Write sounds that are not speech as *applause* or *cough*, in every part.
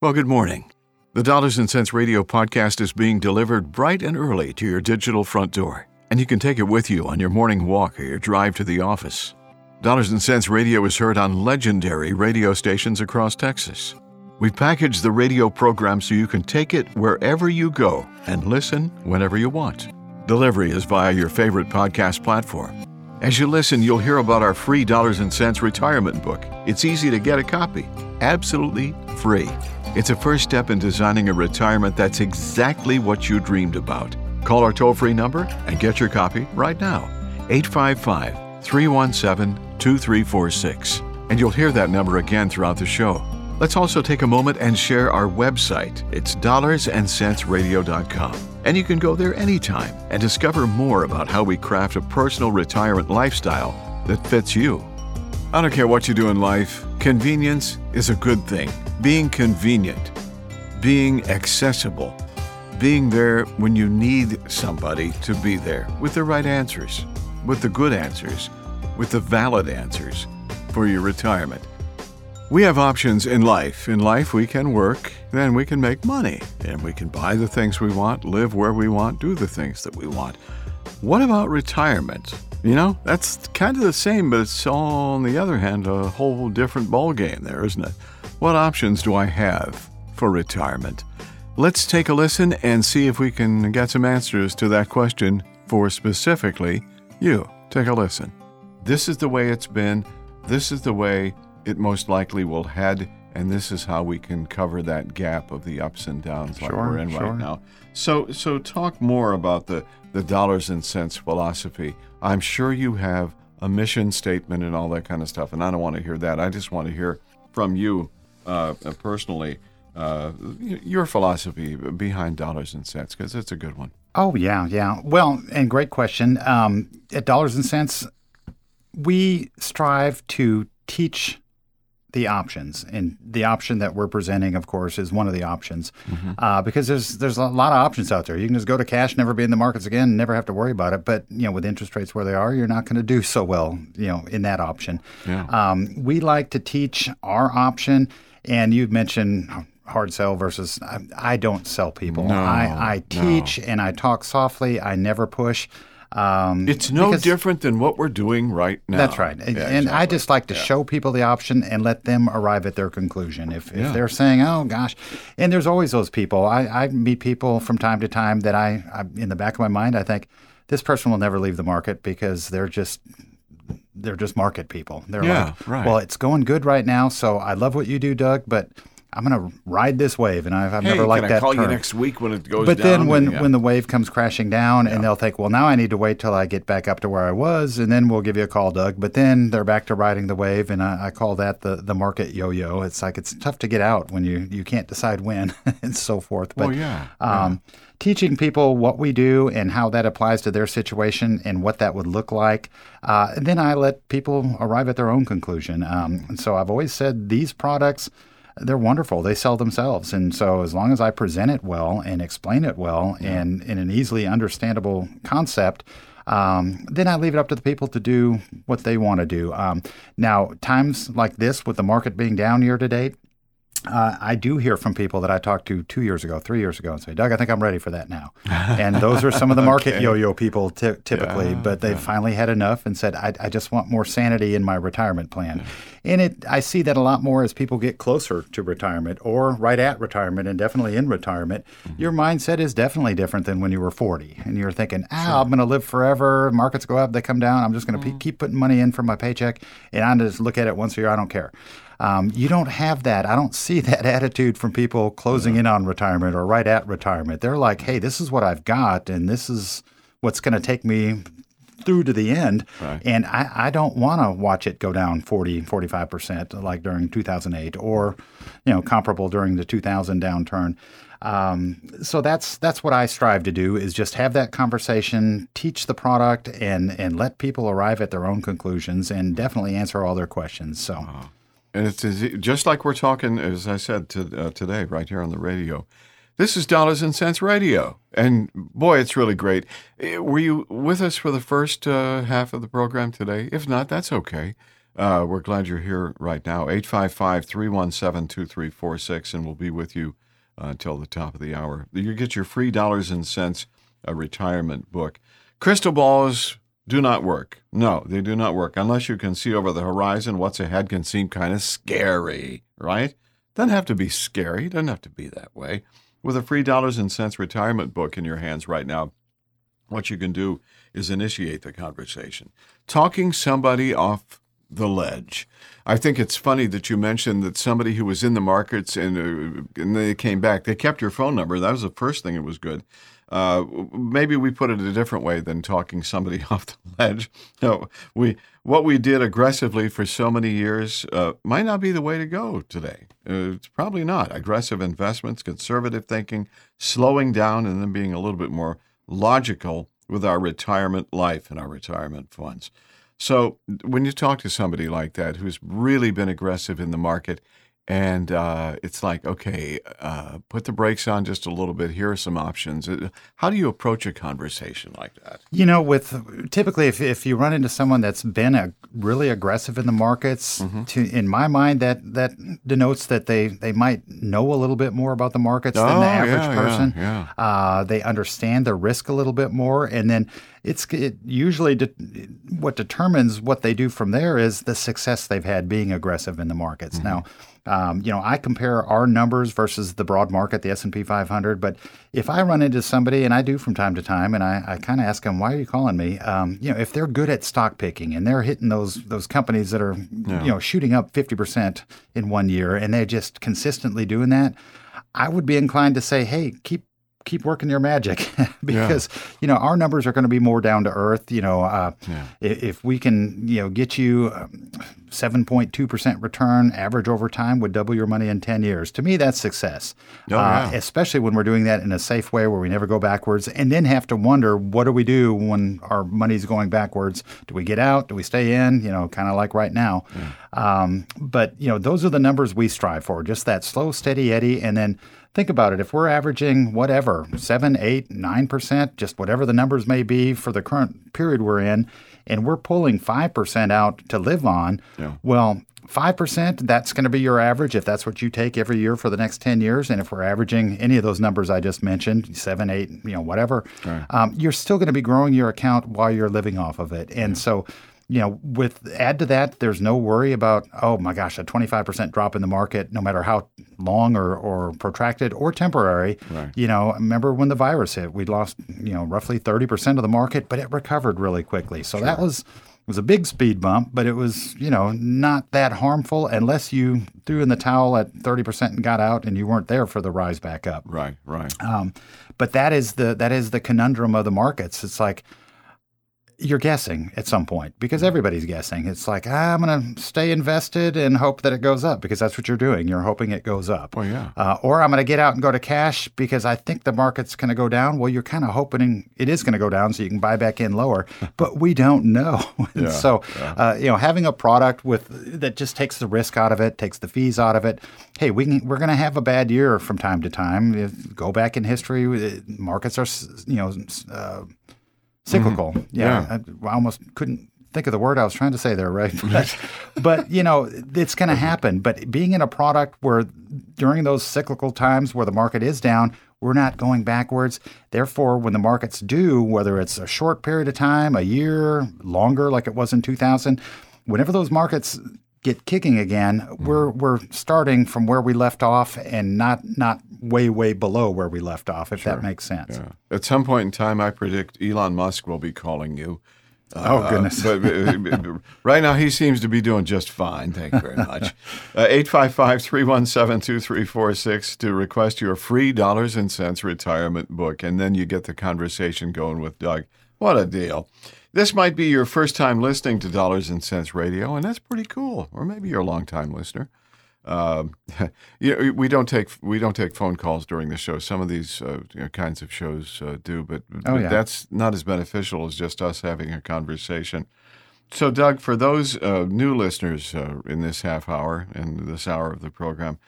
Well, good morning. The Dollars and Cents Radio podcast is being delivered bright and early to your digital front door, and you can take it with you on your morning walk or your drive to the office. Dollars and Cents Radio is heard on legendary radio stations across Texas. We've packaged the radio program so you can take it wherever you go and listen whenever you want. Delivery is via your favorite podcast platform. As you listen, you'll hear about our free Dollars and Cents retirement book. It's easy to get a copy, absolutely free. It's a first step in designing a retirement that's exactly what you dreamed about. Call our toll free number and get your copy right now 855 317 2346. And you'll hear that number again throughout the show. Let's also take a moment and share our website. It's dollarsandcentsradio.com. And you can go there anytime and discover more about how we craft a personal retirement lifestyle that fits you. I don't care what you do in life, convenience is a good thing. Being convenient, being accessible, being there when you need somebody to be there with the right answers, with the good answers, with the valid answers for your retirement. We have options in life. In life, we can work, then we can make money, and we can buy the things we want, live where we want, do the things that we want. What about retirement? You know, that's kind of the same, but it's on the other hand, a whole different ballgame there, isn't it? What options do I have for retirement? Let's take a listen and see if we can get some answers to that question for specifically you. Take a listen. This is the way it's been. This is the way it most likely will head. And this is how we can cover that gap of the ups and downs like Sure, we're in sure. right now. So, so talk more about the, the dollars and cents philosophy. I'm sure you have a mission statement and all that kind of stuff, and I don't want to hear that. I just want to hear from you uh, personally uh, your philosophy behind dollars and cents because it's a good one. Oh yeah, yeah. Well, and great question. Um, at Dollars and Cents, we strive to teach the options, and the option that we're presenting, of course, is one of the options, uh, because there's there's a lot of options out there. You can just go to cash, never be in the markets again, never have to worry about it. But you know, with interest rates where they are, you're not going to do so well, you know, in that option. Yeah. Um, we like to teach our option, and you've mentioned hard sell versus I, I don't sell people. No, I, I teach and I talk softly. I never push. Um, It's no different than what we're doing right now. That's right. And, Yeah, and I just like to show people the option and let them arrive at their conclusion. If, Yeah. if they're saying, oh gosh, and there's always those people. I, I meet people from time to time that I, I, in the back of my mind, I think this person will never leave the market because they're just they're just market people. They're Yeah, like, right. well, it's going good right now, so I love what you do, Doug, but I'm going to ride this wave, and I've, I've Hey, never liked can I that call you next week when it goes But then when, Yeah. when the wave comes crashing down and they'll think, well, now I need to wait till I get back up to where I was, and then we'll give you a call, Doug. But then they're back to riding the wave, and I, I call that the, the market yo-yo. It's like it's tough to get out when you, you can't decide when *laughs* and so forth. But Well, yeah, um, teaching people what we do and how that applies to their situation and what that would look like. Uh, and then I let people arrive at their own conclusion. Um, and so I've always said these products, they're wonderful. They sell themselves. And so as long as I present it well and explain it well and in an easily understandable concept, um, then I leave it up to the people to do what they want to do. Um, now, times like this, with the market being down year to date, uh, I do hear from people that I talked to two years ago, three years ago, and say, Doug, I think I'm ready for that now. *laughs* And those are some of the market Okay. yo yo people ty- typically, Yeah, but they've finally had enough and said, I, I just want more sanity in my retirement plan. And it, I see that a lot more as people get closer to retirement or right at retirement and definitely in retirement. Mm-hmm. Your mindset is definitely different than when you were 40 and you're thinking, ah, I'm going to live forever. Markets go up, they come down. I'm just going to Mm-hmm. keep putting money in for my paycheck and I just look at it once a year. I don't care. Um, you don't have that. I don't see *laughs* that attitude from people closing in on retirement or right at retirement. They're like, hey, this is what I've got, and this is what's going to take me through to the end. Right. And I, I don't want to watch it go down 40, 45% like during 2008 or, you know, comparable during the 2000 downturn. Um, so that's that's what I strive to do is just have that conversation, teach the product, and and let people arrive at their own conclusions, and definitely answer all their questions. So And it's just like we're talking, as I said to, uh, today, right here on the radio. This is Dollars and Cents Radio. And boy, it's really great. Eh, Were you with us for the first uh, half of the program today? If not, that's okay. Uh, we're glad you're here right now. 855 317 2346, and we'll be with you uh, until the top of the hour. You get your free dollars and cents a retirement book. Crystal balls do not work. No, they do not work unless you can see over the horizon. What's ahead can seem kind of scary, right? Doesn't have to be scary. Doesn't have to be that way. With a free dollars and cents retirement book in your hands right now, what you can do is initiate the conversation. Talking somebody off the ledge. I think it's funny that you mentioned that somebody who was in the markets and, uh, and they came back, they kept your phone number. That was the first thing that was good. Uh, maybe we put it a different way than talking somebody *laughs* off the ledge. No, we what we did aggressively for so many years uh, might not be the way to go today. Uh, it's probably not. Aggressive investments, conservative thinking, slowing down, and then being a little bit more logical with our retirement life and our retirement funds. So when you talk to somebody like that who's really been aggressive in the market, and uh, it's like, okay, uh, put the brakes on just a little bit. Here are some options. Uh, how do you approach a conversation like that? You know, with typically, if, if you run into someone that's been a, really aggressive in the markets, mm-hmm. to, in my mind, that that denotes that they they might know a little bit more about the markets oh, than the average yeah, person. Yeah, yeah. Uh, they understand the risk a little bit more, and then it's it usually de- what determines what they do from there is the success they've had being aggressive in the markets. Mm-hmm. Now um, you know, I compare our numbers versus the broad market, the S and P 500. But if I run into somebody, and I do from time to time, and I, I kind of ask them, "Why are you calling me?" Um, you know, if they're good at stock picking and they're hitting those those companies that are, yeah. you know, shooting up 50 percent in one year, and they're just consistently doing that, I would be inclined to say, "Hey, keep keep working your magic *laughs* because yeah. you know our numbers are going to be more down to earth. You know, uh, yeah. if we can you know get you um, seven point two percent return average over time would double your money in ten years. To me, that's success. Oh, uh. Especially when we're doing that in a safe way where we never go backwards, and then have to wonder what do we do when our money's going backwards? Do we get out? Do we stay in? You know, kind of like right now. Um, but you know, those are the numbers we strive for. Just that slow, steady eddy, and then think about it. If we're averaging whatever, seven, eight, nine percent, just whatever the numbers may be for the current period we're in, and we're pulling five percent out to live on, yeah. well, 5%, that's going to be your average if that's what you take every year for the next 10 years. And if we're averaging any of those numbers I just mentioned, seven, eight, you know, whatever, right. um, you're still going to be growing your account while you're living off of it. And yeah. so you know, with add to that, there's no worry about, oh my gosh, a 25% drop in the market, no matter how long or, or protracted or temporary. Right. You know, remember when the virus hit, we lost, you know, roughly 30% of the market, but it recovered really quickly. So sure. that was was a big speed bump, but it was, you know, not that harmful unless you threw in the towel at 30% and got out and you weren't there for the rise back up. Right, right. Um, but that is the that is the conundrum of the markets. It's like you're guessing at some point because everybody's guessing. It's like, ah, I'm going to stay invested and hope that it goes up because that's what you're doing. You're hoping it goes up. Well, yeah. Uh, or I'm going to get out and go to cash because I think the market's going to go down. Well, you're kind of hoping it is going to go down so you can buy back in lower, *laughs* but we don't know. *laughs* yeah, so, yeah. Uh, you know, having a product with that just takes the risk out of it, takes the fees out of it. Hey, we can, we're going to have a bad year from time to time. If, go back in history, markets are, you know, uh, cyclical. Mm-hmm. Yeah, yeah. I, I, almost couldn't think of the word I was trying to say there, right? *laughs* But, but you know, it's going to happen. But being in a product where during those cyclical times where the market is down, we're not going backwards. Therefore, when the markets do, whether it's a short period of time, a year, longer, like it was in 2000, whenever those markets get kicking again, mm-hmm. we're we're starting from where we left off and not not way way below where we left off. If sure. that makes sense. Yeah. At some point in time, I predict Elon Musk will be calling you. Oh uh, goodness! *laughs* but uh, right now, he seems to be doing just fine. Thank you very much. *laughs* Uh, eight five five three one seven two three four six to request your free dollars and cents retirement book, and then you get the conversation going with Doug. What a deal! This might be your first time listening to Dollars and Cents Radio, and that's pretty cool. Or maybe you're a long time listener. Uh, *laughs* you know, we don't take we don't take phone calls during the show. Some of these uh, you know, kinds of shows uh, do, but, oh, but yeah. that's not as beneficial as just us having a conversation. So, Doug, for those uh, new listeners uh, in this half hour and this hour of the program,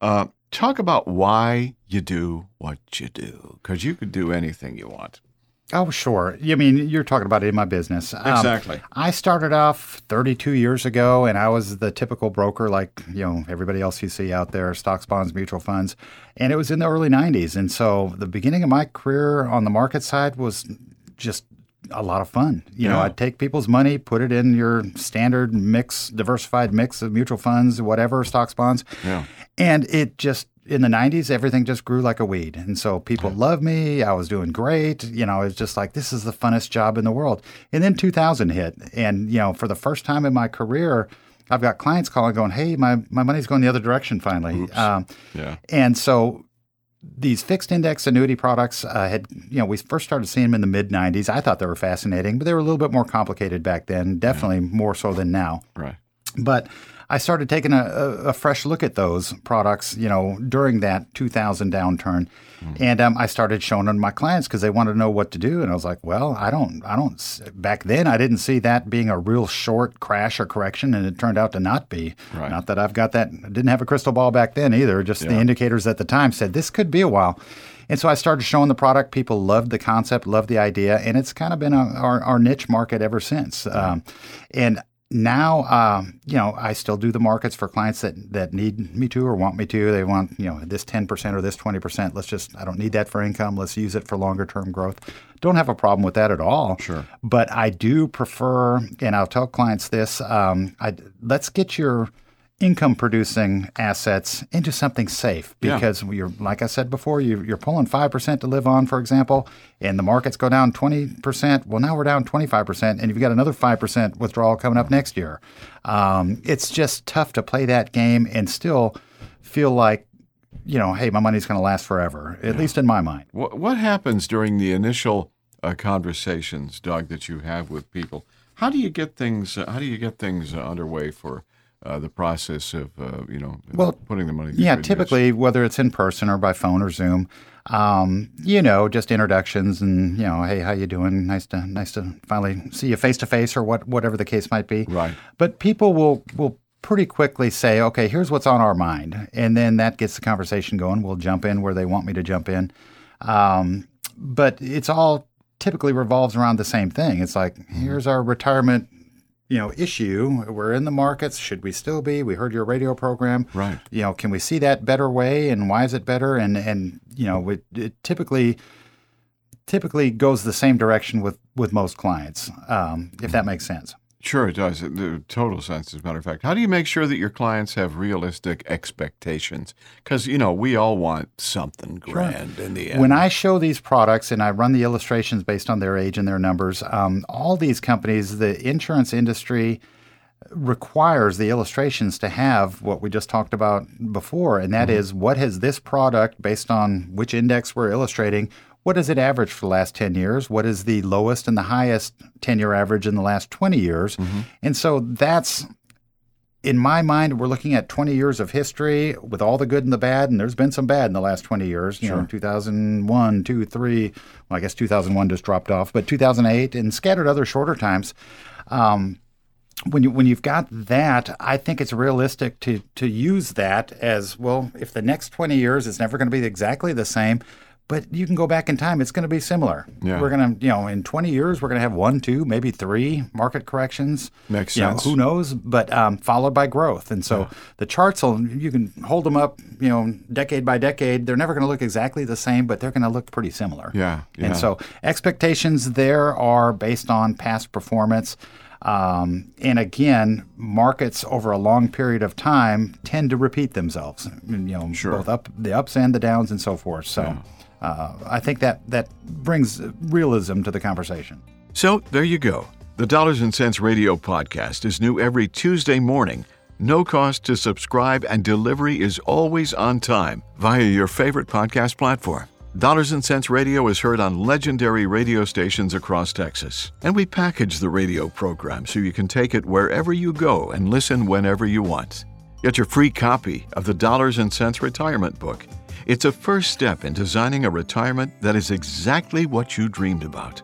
uh, talk about why you do what you do, because you could do anything you want. Oh, sure. You mean you're talking about it in my business? Um, Exactly. I started off 32 years ago, and I was the typical broker, like you know everybody else you see out there, stocks, bonds, mutual funds, and it was in the early 90s. And so the beginning of my career on the market side was just a lot of fun. You know, I'd take people's money, put it in your standard mix, diversified mix of mutual funds, whatever, stocks, bonds, Yeah. and it just in the 90s, everything just grew like a weed. And so people loved me. I was doing great. You know, it was just like, this is the funnest job in the world. And then 2000 hit. And, you know, for the first time in my career, I've got clients calling going, hey, my, my money's going the other direction finally. Um, Yeah. and so these fixed index annuity products uh, had, you know, we first started seeing them in the mid 90s. I thought they were fascinating, but they were a little bit more complicated back then, definitely more so than now. Right. But I started taking a, a, fresh look at those products, you know, during that 2000 downturn, and um, I started showing them to my clients because they wanted to know what to do. And I was like, well, I don't, I don't. Back then, I didn't see that being a real short crash or correction, and it turned out to not be. Right. Not that I've got that. I didn't have a crystal ball back then either. Just the indicators at the time said this could be a while. And so I started showing the product. People loved the concept, loved the idea, and it's kind of been a, our, our niche market ever since. Um, and now, um, you know, I still do the markets for clients that, that need me to or want me to. They want, you know, this 10% or this 20%. Let's just, I don't need that for income. Let's use it for longer term growth. Don't have a problem with that at all. Sure. But I do prefer, and I'll tell clients this um, I, let's get your income producing assets into something safe Yeah. because you're like I said before you, you're pulling 5% to live on for example and the markets go down 20% well now we're down 25% and you've got another 5% withdrawal coming up next year um, it's just tough to play that game and still feel like you know hey my money's going to last forever at least in my mind What, what happens during the initial uh, conversations, Doug, that you have with people? How do you get things? Uh, how do you get things uh, underway for uh, the process of uh, you know Well, putting the money? Yeah, typically, whether it's in person or by phone or Zoom, um, you know, just introductions and you know, hey, how you doing? Nice to nice to finally see you face to face or what whatever the case might be. Right. But people will will pretty quickly say, okay, here's what's on our mind, and then that gets the conversation going. We'll jump in where they want me to jump in, um, but it's all typically revolves around the same thing. It's like, here's our retirement you know issue. We're in the markets. Should we still be? We heard your radio program. Right. you know can we see that better way? And why is it better? And and you know it, it typically typically goes the same direction with with most clients um, if that makes sense Sure, it does. The total sense, as a matter of fact. How do you make sure that your clients have realistic expectations? Because you know we all want something grand in the end. When I show these products and I run the illustrations based on their age and their numbers, um, all these companies, the insurance industry requires the illustrations to have what we just talked about before, and that is what has this product, based on which index we're illustrating, what does it average for the last 10 years? What is the lowest and the highest 10 year average in the last 20 years? And so that's in my mind, we're looking at 20 years of history with all the good and the bad, and there's been some bad in the last 20 years. You know, 2001, 2, 3, well, I guess 2001 just dropped off, but 2008 and scattered other shorter times. Um, when you when you've got that, I think it's realistic to to use that as well. If the next 20 years is never going to be exactly the same, but you can go back in time, it's going to be similar. Yeah. We're going to, you know, in 20 years, we're going to have one, two, maybe three market corrections. Makes You know, sense. who knows? But um, followed by growth. And so the charts will, you can hold them up, you know, decade by decade. They're never going to look exactly the same, but they're going to look pretty similar. Yeah, yeah. And so expectations there are based on past performance. Um, and again, markets over a long period of time tend to repeat themselves. You know, Sure. both up the ups and the downs and so forth. So uh, I think that that brings realism to the conversation. So there you go. The Dollars and Cents Radio podcast is new every Tuesday morning. No cost to subscribe, and delivery is always on time via your favorite podcast platform. Dollars and Cents Radio is heard on legendary radio stations across Texas. And we package the radio program so you can take it wherever you go and listen whenever you want. Get your free copy of the Dollars and Cents Retirement Book. It's a first step in designing a retirement that is exactly what you dreamed about.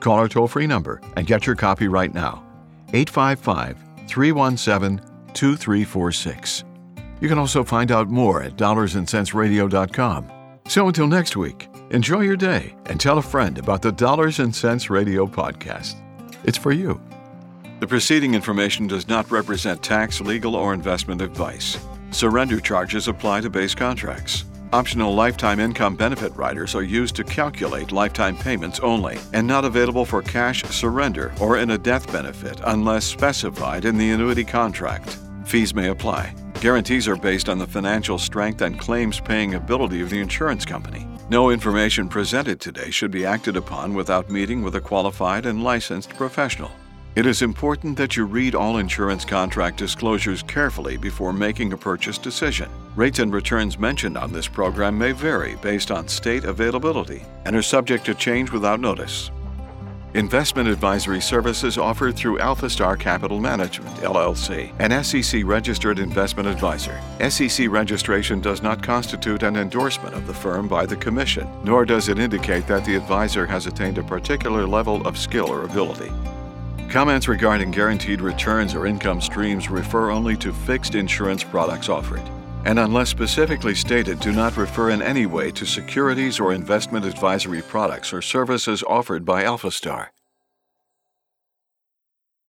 Call our toll free number and get your copy right now 855 317 2346. You can also find out more at dollarsandcentsradio.com. So until next week, Enjoy your day and tell a friend about the Dollars and Cents Radio podcast. It's for you. The preceding information does not represent tax, legal, or investment advice. Surrender charges apply to base contracts. Optional lifetime income benefit riders are used to calculate lifetime payments only and not available for cash surrender or in a death benefit unless specified in the annuity contract. Fees may apply. Guarantees are based on the financial strength and claims paying ability of the insurance company. No information presented today should be acted upon without meeting with a qualified and licensed professional. It is important that you read all insurance contract disclosures carefully before making a purchase decision. Rates and returns mentioned on this program may vary based on state availability and are subject to change without notice. Investment advisory services offered through AlphaStar Capital Management, LLC, an SEC registered investment advisor. SEC registration does not constitute an endorsement of the firm by the Commission, nor does it indicate that the advisor has attained a particular level of skill or ability. Comments regarding guaranteed returns or income streams refer only to fixed insurance products offered, and unless specifically stated, do not refer in any way to securities or investment advisory products or services offered by AlphaStar.